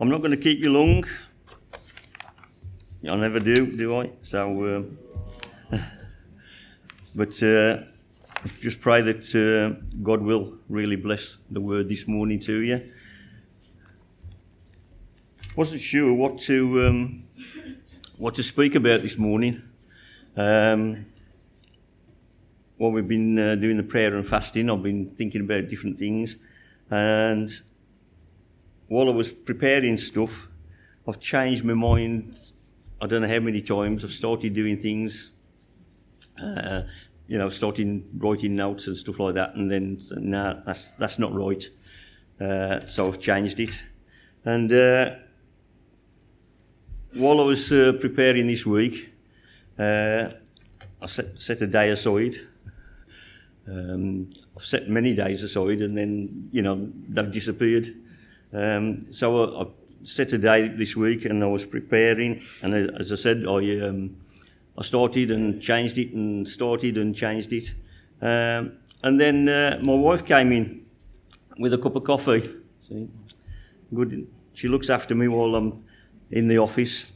I'm not going to keep you long. I never do, do I? So, uh, but uh, just pray that uh, God will really bless the word this morning to you. Wasn't sure what to um, what to speak about this morning. Um, while we've been uh, doing the prayer and fasting, I've been thinking about different things, and while I was preparing stuff, I've changed my mind. I don't know how many times I've started doing things, uh, you know, starting writing notes and stuff like that, and then no, nah, that's that's not right. Uh, so I've changed it, and uh, while I was uh, preparing this week, uh, I set, set a day aside. Um, I've set many days aside, and then you know they've disappeared. Um, so I, I, set a day this week and I was preparing, and as I said, I, um, I started and changed it and started and changed it. Um, and then uh, my wife came in with a cup of coffee. See? Good. She looks after me while I'm in the office.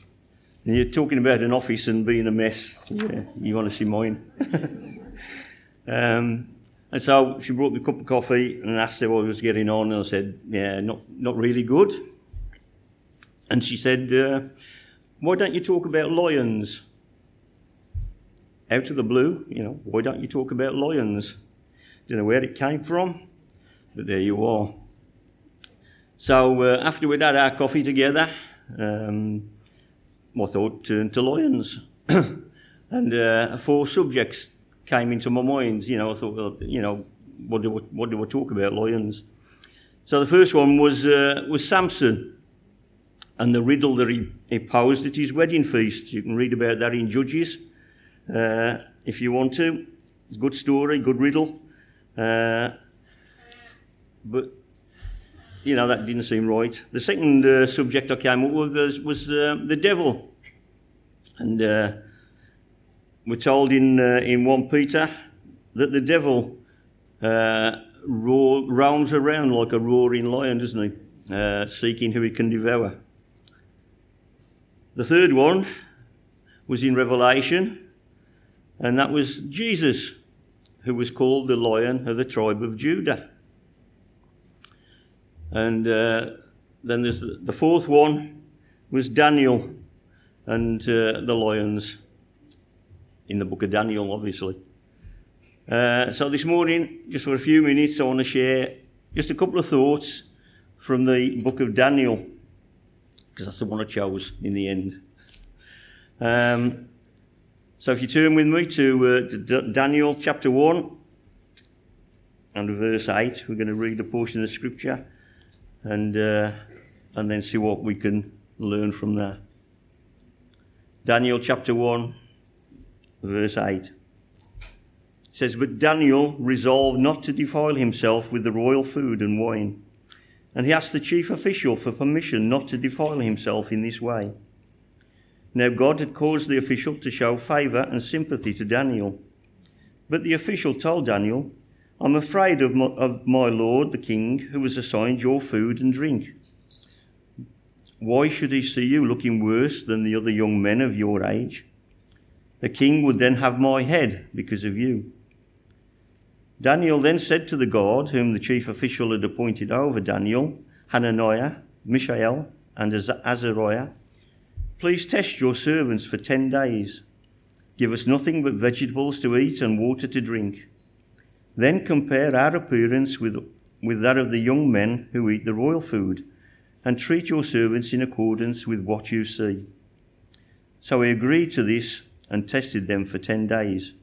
And you're talking about an office and being a mess. Yeah, you want to see mine. and so she brought me a cup of coffee and asked how I was getting on, and I said, "Yeah, not not really good." And she said, uh, "Why don't you talk about lions?" Out of the blue, you know, why don't you talk about lions? Don't know where it came from, but there you are. So uh, after we'd had our coffee together, um, thought to lions, and uh, four subjects came into my mind. You know, I thought, well, you know, what do we, what do we talk about, lions? So the first one was uh, was Samson and the riddle that he, he posed at his wedding feast. You can read about that in Judges uh, if you want to. Good story, good riddle. Uh, but you know that didn't seem right. The second uh, subject I came up with was, was uh, the devil, and uh, we're told in, uh, in 1 Peter that the devil uh, roar, roams around like a roaring lion, doesn't he? Uh, seeking who he can devour. The third one was in Revelation, and that was Jesus, who was called the Lion of the tribe of Judah. And uh, then there's the, the, fourth one was Daniel and uh, the lions in the book of Daniel, obviously. Uh, so this morning, just for a few minutes, I want to share just a couple of thoughts from the book of Daniel, because that's the one I chose in the end. Um, so if you turn with me to, uh, to D- Daniel chapter 1 and verse 8, we're going to read a portion of scripture and, uh, and then see what we can learn from there. Daniel chapter 1 verse 8. It says, But Daniel resolved not to defile himself with the royal food and wine. And he asked the chief official for permission not to defile himself in this way. Now God had caused the official to show favour and sympathy to Daniel. But the official told Daniel, I'm afraid of my, of my lord the king, who has assigned your food and drink. Why should he see you looking worse than the other young men of your age? The king would then have my head because of you. Daniel then said to the guard, whom the chief official had appointed over Daniel, Hananiah, Mishael, and Azariah, Please test your servants for ten days. Give us nothing but vegetables to eat and water to drink. Then compare our appearance with, with that of the young men who eat the royal food, and treat your servants in accordance with what you see. So he agreed to this and tested them for 10 days.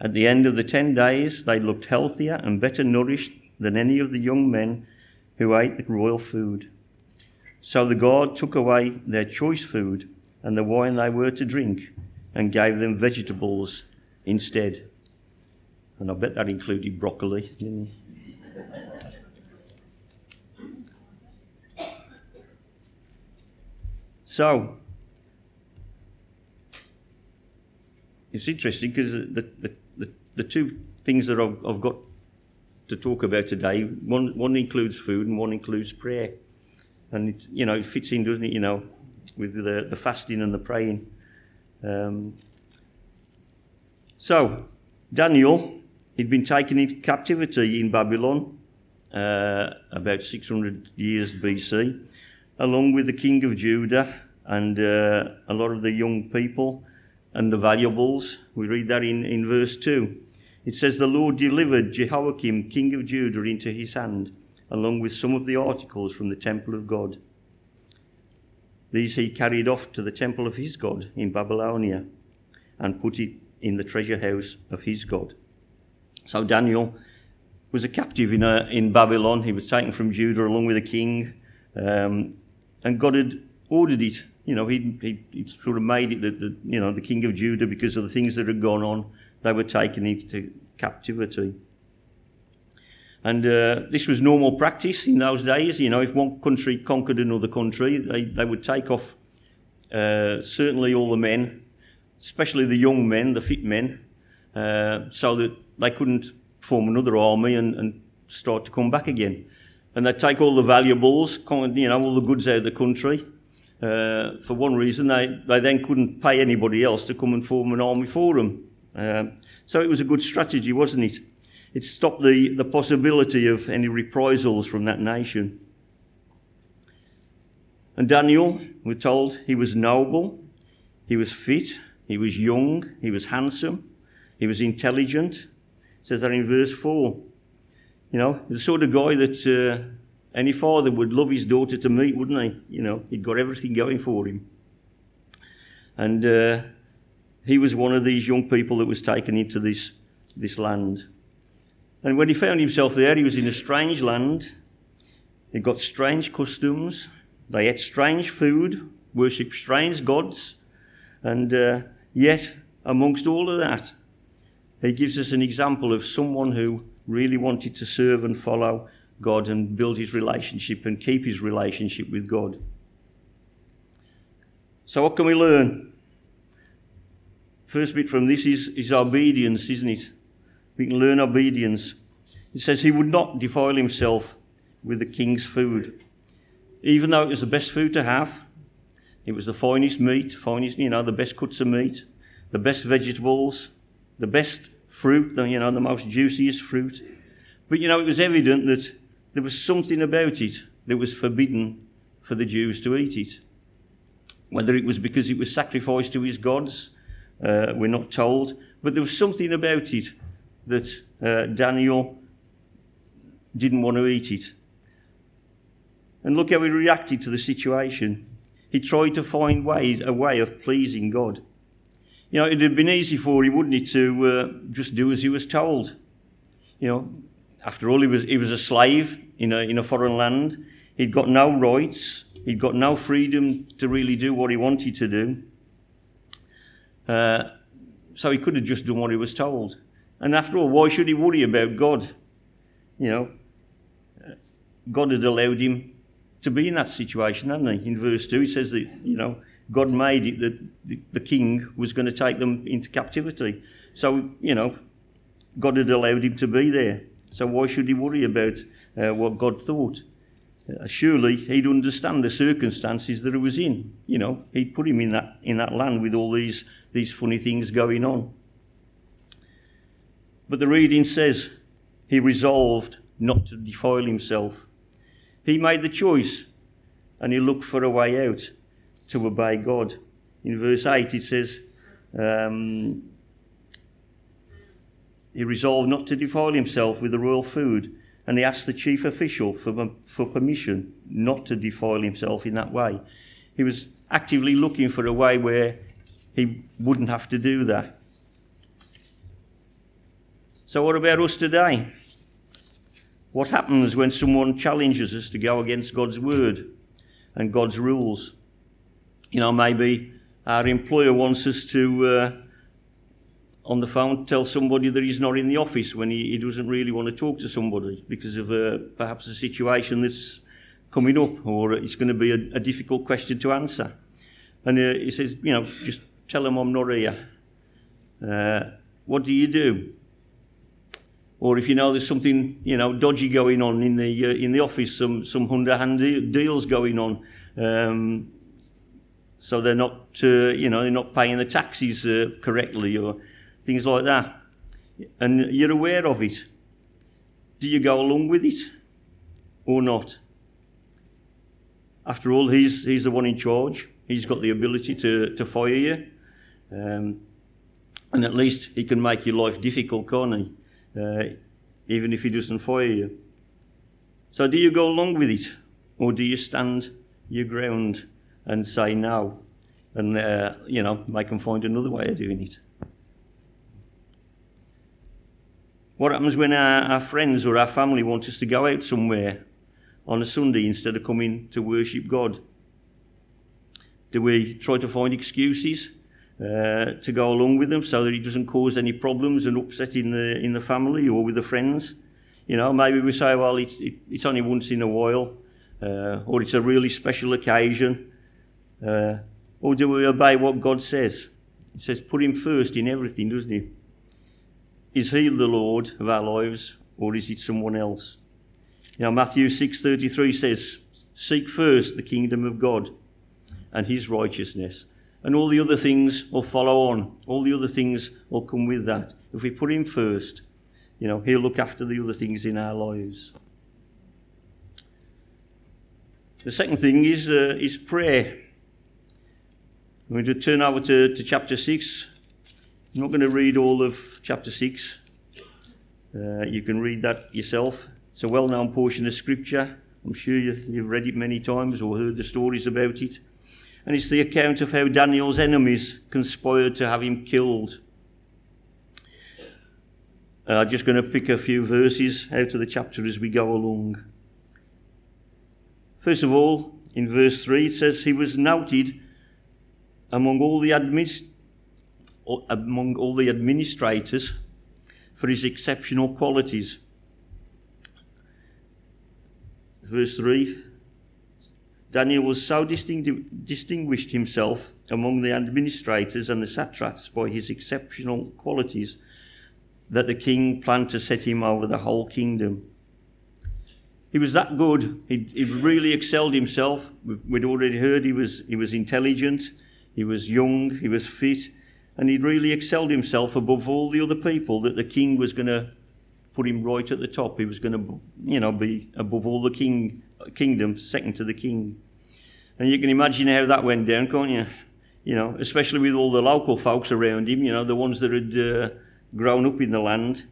At the end of the 10 days, they looked healthier and better nourished than any of the young men who ate the royal food. So the God took away their choice food and the wine they were to drink and gave them vegetables instead. And I bet that included broccoli. didn't it? So, it's interesting because the, the, the, the, two things that I've, I've, got to talk about today one, one includes food and one includes prayer. And it, you know, it fits in, doesn't it? You know, with the, the fasting and the praying. Um, so, Daniel, he'd been taken into captivity in Babylon uh, about 600 years BC, along with the king of Judah and uh, a lot of the young people and the valuables. We read that in, in verse 2. It says, The Lord delivered Jehoiakim, king of Judah, into his hand, along with some of the articles from the temple of God. These he carried off to the temple of his God in Babylonia and put it in the treasure house of his God. So Daniel was a captive in, a, in Babylon. He was taken from Judah along with a king, um, and God had ordered it you know, he, he, he sort of made it that, the, you know, the king of Judah, because of the things that had gone on, they were taken into captivity. And uh, this was normal practice in those days. You know, if one country conquered another country, they, they would take off uh, certainly all the men, especially the young men, the fit men, uh, so that they couldn't form another army and, and start to come back again. And they'd take all the valuables, you know, all the goods out of the country, uh, for one reason, they, they then couldn't pay anybody else to come and form an army for them. Uh, so it was a good strategy, wasn't it? It stopped the, the possibility of any reprisals from that nation. And Daniel, we're told, he was noble, he was fit, he was young, he was handsome, he was intelligent. It says that in verse 4. You know, the sort of guy that uh, any father would love his daughter to meet, wouldn't he? You know, he'd got everything going for him. And uh, he was one of these young people that was taken into this, this land. And when he found himself there, he was in a strange land. He got strange customs. They ate strange food, worshipped strange gods. And uh, yet, amongst all of that, he gives us an example of someone who really wanted to serve and follow God and build his relationship and keep his relationship with God. So, what can we learn? First bit from this is, is obedience, isn't it? We can learn obedience. It says he would not defile himself with the king's food. Even though it was the best food to have, it was the finest meat, finest, you know, the best cuts of meat, the best vegetables, the best fruit, the, you know, the most juiciest fruit. But, you know, it was evident that there was something about it that was forbidden for the Jews to eat it. Whether it was because it was sacrificed to his gods, uh, we're not told, but there was something about it that uh, Daniel didn't want to eat it. And look how he reacted to the situation. He tried to find ways, a way of pleasing God. You know, it would have been easy for him, wouldn't it, to uh, just do as he was told. You know, after all, he was, he was a slave in a, in a foreign land. He'd got no rights. He'd got no freedom to really do what he wanted to do. Uh, so he could have just done what he was told. And after all, why should he worry about God? You know, God had allowed him to be in that situation, hadn't he? In verse 2, he says that, you know, God made it that the king was going to take them into captivity. So, you know, God had allowed him to be there. So why should he worry about uh, what God thought? Uh, surely he'd understand the circumstances that he was in. You know, he'd put him in that in that land with all these these funny things going on. But the reading says he resolved not to defile himself. He made the choice and he looked for a way out to obey God. In verse 8 it says, um, he resolved not to defile himself with the royal food, and he asked the chief official for, for permission not to defile himself in that way. He was actively looking for a way where he wouldn't have to do that. So, what about us today? What happens when someone challenges us to go against God's word and God's rules? You know, maybe our employer wants us to uh, on the phone tell somebody that he's not in the office when he, he doesn't really want to talk to somebody because of perhaps a situation that's coming up or it's going to be a, a difficult question to answer. And uh, he says, you know, just tell him I'm not here. Uh, what do you do? or if you know there's something you know dodgy going on in the uh, in the office, some some underhand deals going on, um, so they're not uh, you know they're not paying the taxes uh, correctly or things like that, and you're aware of it. Do you go along with it or not? After all, he's he's the one in charge. He's got the ability to to fire you. Um, and at least he can make your life difficult, can't he? Uh, even if he doesn't fire you. So do you go along with it? Or do you stand your ground and say no? And, uh, you know, make them find another way of doing it. What happens when our, our friends or our family want us to go out somewhere on a Sunday instead of coming to worship God? Do we try to find excuses? uh, to go along with them so that it doesn't cause any problems and upset in the in the family or with the friends. You know, maybe we say, well, it's it, it's only once in a while, uh, or it's a really special occasion, uh, or do we obey what God says? It says, put Him first in everything, doesn't He? Is He the Lord of our lives, or is it someone else? You know, Matthew six thirty three says, "Seek first the kingdom of God and His righteousness." and all the other things will follow on. All the other things will come with that. If we put Him first, you know, He'll look after the other things in our lives. The second thing is, uh, is prayer. I'm going to turn over to, to chapter 6. I'm not going to read all of chapter 6. Uh, you can read that yourself. It's a well known portion of Scripture. I'm sure you, you've read it many times or heard the stories about it and it's the account of how Daniel's enemies conspired to have him killed. Uh, I'm just going to pick a few verses out of the chapter as we go along. First of all, in verse 3, it says, He was noted among all the, administ- among all the administrators for his exceptional qualities. Verse 3 Daniel was so distinguished himself among the administrators and the satraps by his exceptional qualities that the king planned to set him over the whole kingdom. He was that good. He, he really excelled himself. We'd already heard he was, he was intelligent, he was young, he was fit, and he'd really excelled himself above all the other people that the king was going to put him right at the top. He was going to, you know, be above all the king kingdom, second to the king. And you can imagine how that went down, can't you? You know, especially with all the local folks around him, you know, the ones that had uh, grown up in the land.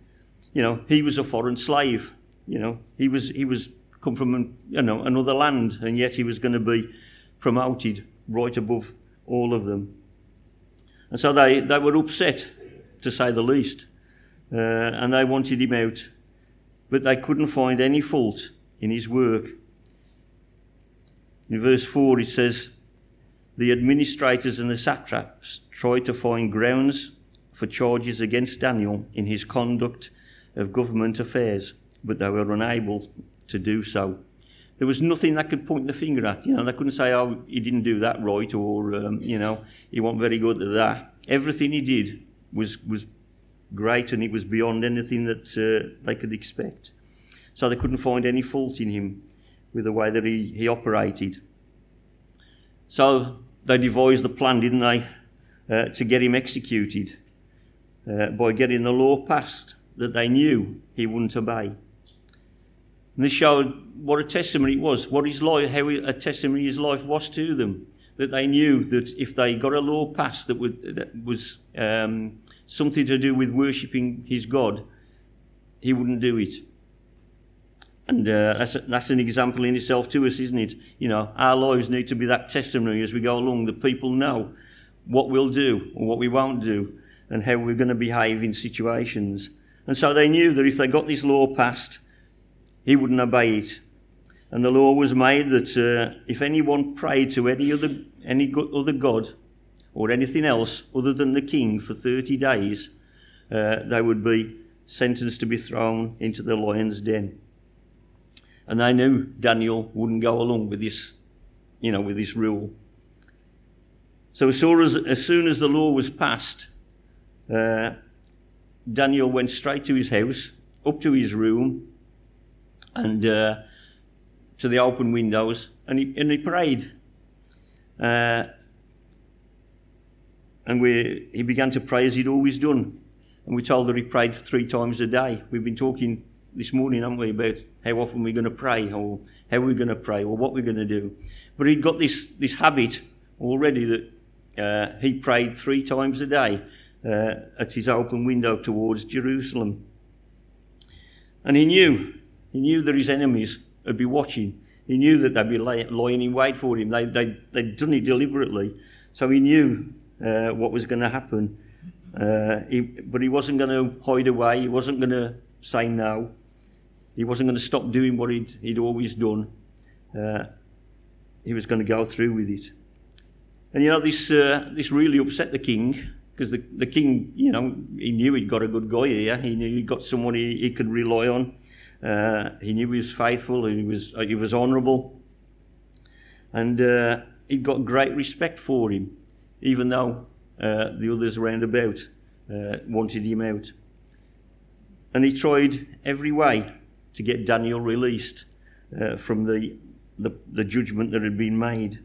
You know, he was a foreign slave. You know, he was he was come from you know another land, and yet he was going to be promoted right above all of them. And so they, they were upset, to say the least, uh, and they wanted him out, but they couldn't find any fault in his work. In verse 4, it says, The administrators and the satraps tried to find grounds for charges against Daniel in his conduct of government affairs, but they were unable to do so. There was nothing that could point the finger at. You know, they couldn't say, "Oh, he didn't do that right," or um, you know, he wasn't very good at that. Everything he did was was great, and it was beyond anything that uh, they could expect. So they couldn't find any fault in him with the way that he, he operated. So they devised the plan, didn't they, uh, to get him executed uh, by getting the law passed that they knew he wouldn't obey. And this showed what a testimony it was, what his life, how a testimony his life was to them. That they knew that if they got a law passed that, would, that was um, something to do with worshipping his God, he wouldn't do it. And uh, that's, a, that's an example in itself to us, isn't it? You know, our lives need to be that testimony as we go along that people know what we'll do or what we won't do and how we're going to behave in situations. And so they knew that if they got this law passed, he wouldn't obey it. And the law was made that uh, if anyone prayed to any other, any other god or anything else other than the king for 30 days, uh, they would be sentenced to be thrown into the lion's den. And they knew Daniel wouldn't go along with this, you know, with this rule. So as soon as, as, soon as the law was passed, uh, Daniel went straight to his house up to his room and uh, to the open windows, and he, and he prayed. Uh, and we, he began to pray as he'd always done. And we told that he prayed three times a day. We've been talking this morning, haven't we, about how often we're going to pray, or how we're going to pray, or what we're going to do. But he'd got this, this habit already that uh, he prayed three times a day uh, at his open window towards Jerusalem. And he knew, he knew that his enemies would be watching. He knew that they'd be lying in wait for him. They, they, they'd done it deliberately. So he knew uh, what was going to happen. Uh, he, but he wasn't going to hide away. He wasn't going to say no. He wasn't going to stop doing what he'd, he'd always done. Uh, he was going to go through with it. And you know, this, uh, this really upset the king because the, the king, you know, he knew he'd got a good guy here. He knew he'd got someone he, he could rely on. Uh, he knew he was faithful. He was, he was honourable. And uh, he'd got great respect for him even though uh, the others round about uh, wanted him out. And he tried every way to get Daniel released uh, from the, the, the, judgment that had been made.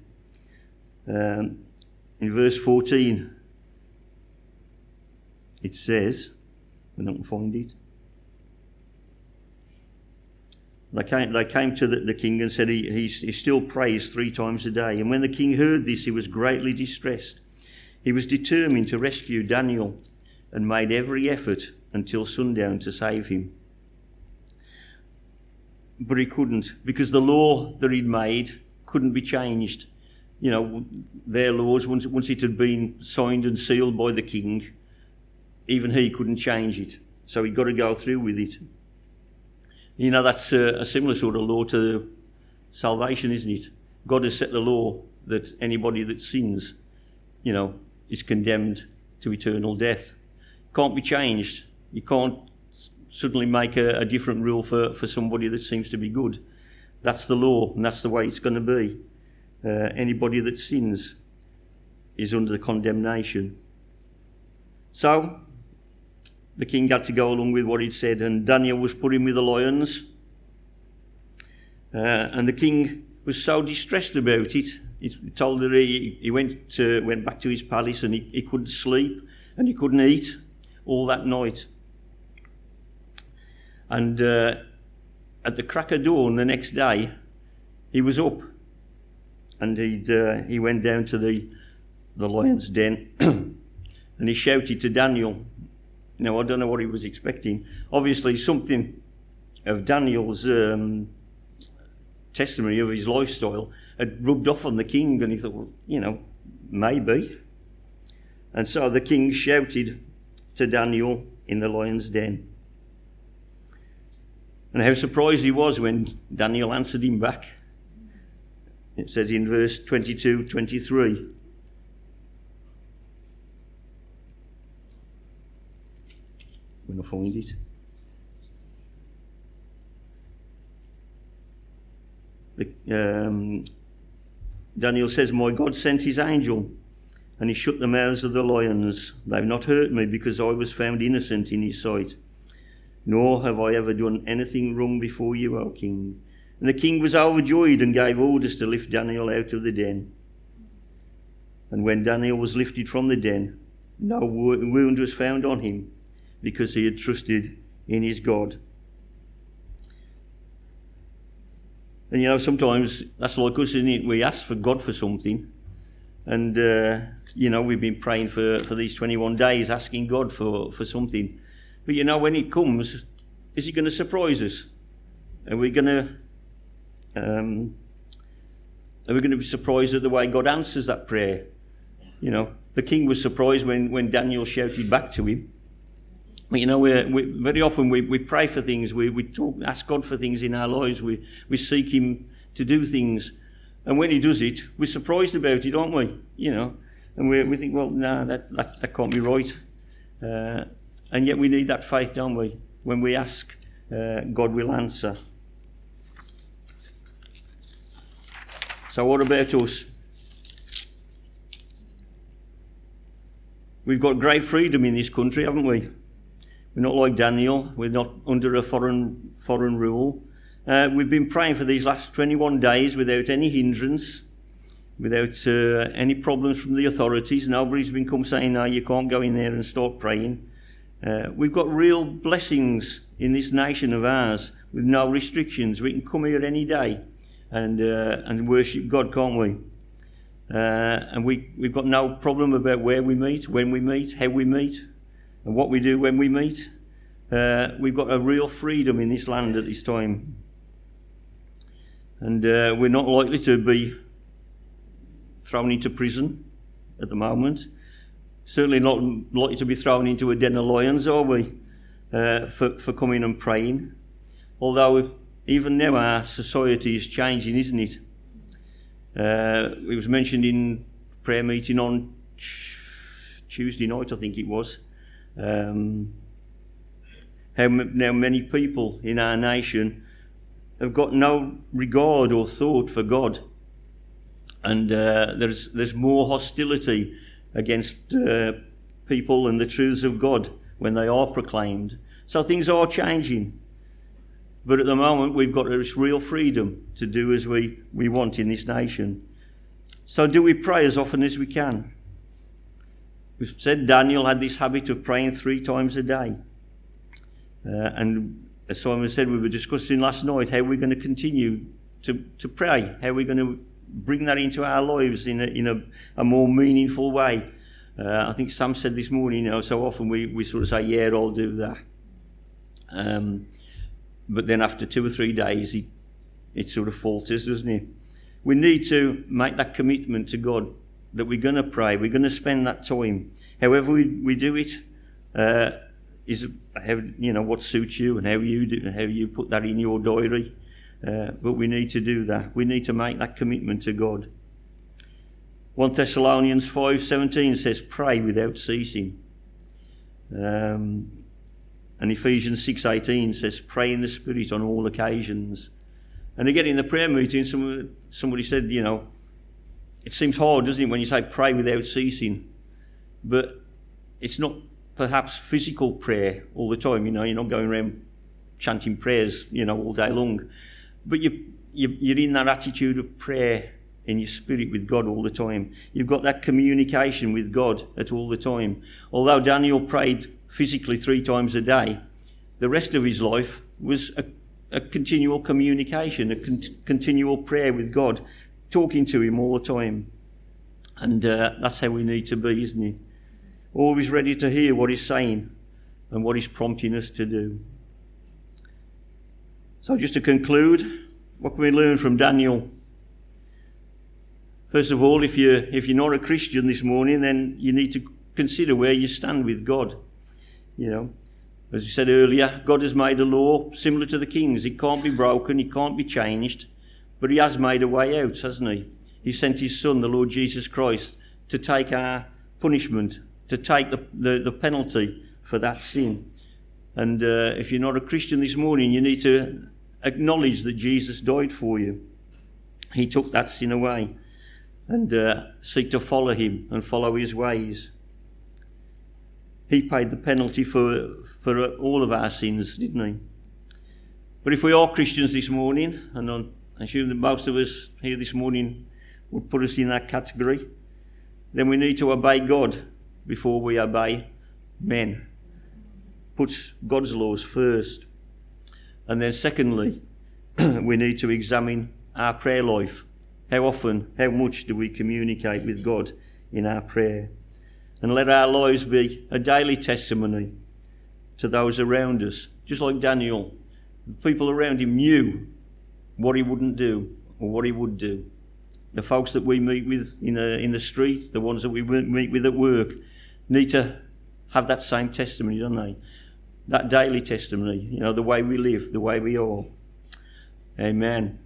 Um, in verse 14, it says, I don't find it. They came, they came to the, the king and said he, he, he still prays three times a day. And when the king heard this, he was greatly distressed he was determined to rescue Daniel and made every effort until sundown to save him. But he couldn't because the law that he'd made couldn't be changed. You know, their laws, once, once it had been signed and sealed by the king, even he couldn't change it. So he'd got to go through with it. You know, that's a, a similar sort of law to salvation, isn't it? God has set the law that anybody that sins, you know, is condemned to eternal death. Can't be changed. You can't suddenly make a, a, different rule for, for somebody that seems to be good. That's the law, and that's the way it's going to be. Uh, anybody that sins is under condemnation. So, the king had to go along with what he'd said, and Daniel was put in with the lions. Uh, and the king was so distressed about it he told that he, he went, to, went back to his palace and he, he couldn't sleep and he couldn't eat all that night. And uh, at the crack of dawn the next day, he was up and he'd, uh, he went down to the, the lion's den and he shouted to Daniel. Now, I don't know what he was expecting. Obviously, something of Daniel's um, testimony of his lifestyle had rubbed off on the king, and he thought, well, you know, maybe. And so the king shouted to Daniel in the lion's den. And how surprised he was when Daniel answered him back. It says in verse 22 23. When I find it. Um, Daniel says, My God sent his angel and he shut the mouths of the lions. They've not hurt me because I was found innocent in his sight. Nor have I ever done anything wrong before you, O king. And the king was overjoyed and gave orders to lift Daniel out of the den. And when Daniel was lifted from the den, no wound was found on him because he had trusted in his God. And you know, sometimes that's like us, isn't it? We ask for God for something. And, uh, you know, we've been praying for, for these 21 days, asking God for, for something. But, you know, when it comes, is He going to surprise us? Are we going to. Um, are we going to be surprised at the way God answers that prayer? You know, the king was surprised when, when Daniel shouted back to him. You know, we very often we, we pray for things, we, we talk, ask God for things in our lives, we, we seek Him to do things. And when He does it, we're surprised about it, aren't we? You know, and we, we think, well, no, nah, that, that, that can't be right. Uh, and yet we need that faith, don't we? When we ask, uh, God will answer. So, what about us? We've got great freedom in this country, haven't we? We're not like Daniel. We're not under a foreign foreign rule. Uh, we've been praying for these last 21 days without any hindrance, without uh, any problems from the authorities. Nobody's been come saying, "No, you can't go in there and start praying." Uh, we've got real blessings in this nation of ours with no restrictions. We can come here any day and uh, and worship God, can't we? Uh, and we, we've got no problem about where we meet, when we meet, how we meet, and what we do when we meet. Uh, we've got a real freedom in this land at this time. And uh, we're not likely to be thrown into prison at the moment. Certainly not likely to be thrown into a den of lions, are we, uh, for, for coming and praying? Although even now our society is changing, isn't it? Uh, it was mentioned in prayer meeting on Tuesday night, I think it was, um, how now many people in our nation have got no regard or thought for God, and uh, there's there's more hostility against uh, people and the truths of God when they are proclaimed. So things are changing. But at the moment, we've got this real freedom to do as we, we want in this nation. So, do we pray as often as we can? We've said Daniel had this habit of praying three times a day. Uh, and as Simon said, we were discussing last night how we're going to continue to, to pray, how we're going to bring that into our lives in a, in a, a more meaningful way. Uh, I think Sam said this morning, you know, so often we, we sort of say, yeah, I'll do that. Um, but then after two or three days, he, it sort of falters, doesn't it? We need to make that commitment to God that we're going to pray, we're going to spend that time. However we, we do it, uh, is how, you know what suits you and how you do, and how you put that in your diary. Uh, but we need to do that. We need to make that commitment to God. 1 Thessalonians 5:17 says, "Pray without ceasing." Um, and Ephesians 6:18 says, "Pray in the Spirit on all occasions." And again, in the prayer meeting, somebody said, you know, it seems hard, doesn't it, when you say pray without ceasing? But it's not perhaps physical prayer all the time. You know, you're not going around chanting prayers, you know, all day long. But you, you, you're in that attitude of prayer in your spirit with God all the time. You've got that communication with God at all the time. Although Daniel prayed physically three times a day, the rest of his life was a, a continual communication, a con- continual prayer with God, talking to Him all the time. And uh, that's how we need to be, isn't it? Always ready to hear what He's saying and what He's prompting us to do. So, just to conclude, what can we learn from Daniel? First of all, if you're, if you're not a Christian this morning, then you need to consider where you stand with God. You know, as we said earlier, God has made a law similar to the king's. It can't be broken, it can't be changed, but He has made a way out, hasn't He? He sent His Son, the Lord Jesus Christ, to take our punishment, to take the, the, the penalty for that sin. And uh, if you're not a Christian this morning, you need to acknowledge that Jesus died for you. He took that sin away and uh, seek to follow Him and follow His ways. He paid the penalty for, for all of our sins, didn't he? But if we are Christians this morning, and assuming that most of us here this morning would put us in that category, then we need to obey God before we obey men. Put God's laws first. And then, secondly, we need to examine our prayer life. How often, how much do we communicate with God in our prayer? and let our lives be a daily testimony to those around us. Just like Daniel, the people around him knew what he wouldn't do or what he would do. The folks that we meet with in the, in the street, the ones that we meet with at work, need to have that same testimony, don't they? That daily testimony, you know, the way we live, the way we are. Amen.